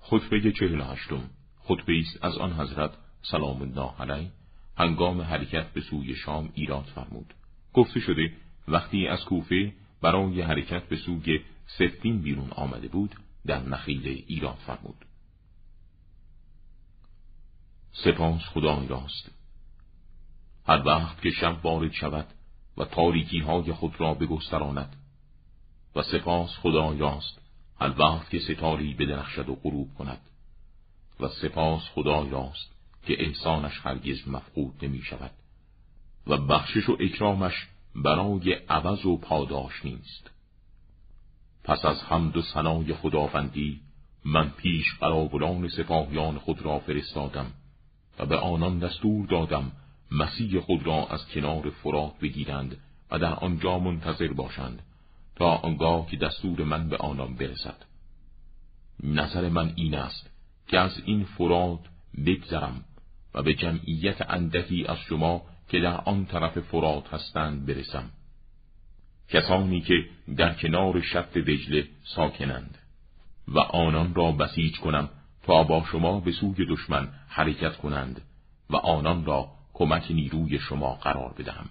خطبه چهل هشتم خطبه است از آن حضرت سلام الله علیه هنگام حرکت به سوی شام ایراد فرمود. گفته شده وقتی از کوفه برای حرکت به سوی سفتین بیرون آمده بود در نخیل ایراد فرمود. سپاس خدای راست. هر وقت که شب وارد شود و تاریکی های خود را بگستراند و سپاس خدای راست. هر وقت که ستاری بدرخشد و غروب کند و سپاس خدای راست که احسانش هرگز مفقود نمی شود و بخشش و اکرامش برای عوض و پاداش نیست. پس از حمد و ثنای خداوندی من پیش قراولان سپاهیان خود را فرستادم و به آنان دستور دادم مسیح خود را از کنار فرات بگیرند و در آنجا منتظر باشند. تا آنگاه که دستور من به آنان برسد. نظر من این است که از این فرات بگذرم و به جمعیت اندکی از شما که در آن طرف فرات هستند برسم. کسانی که در کنار شط دجله ساکنند و آنان را بسیج کنم تا با شما به سوی دشمن حرکت کنند و آنان را کمک نیروی شما قرار بدهم.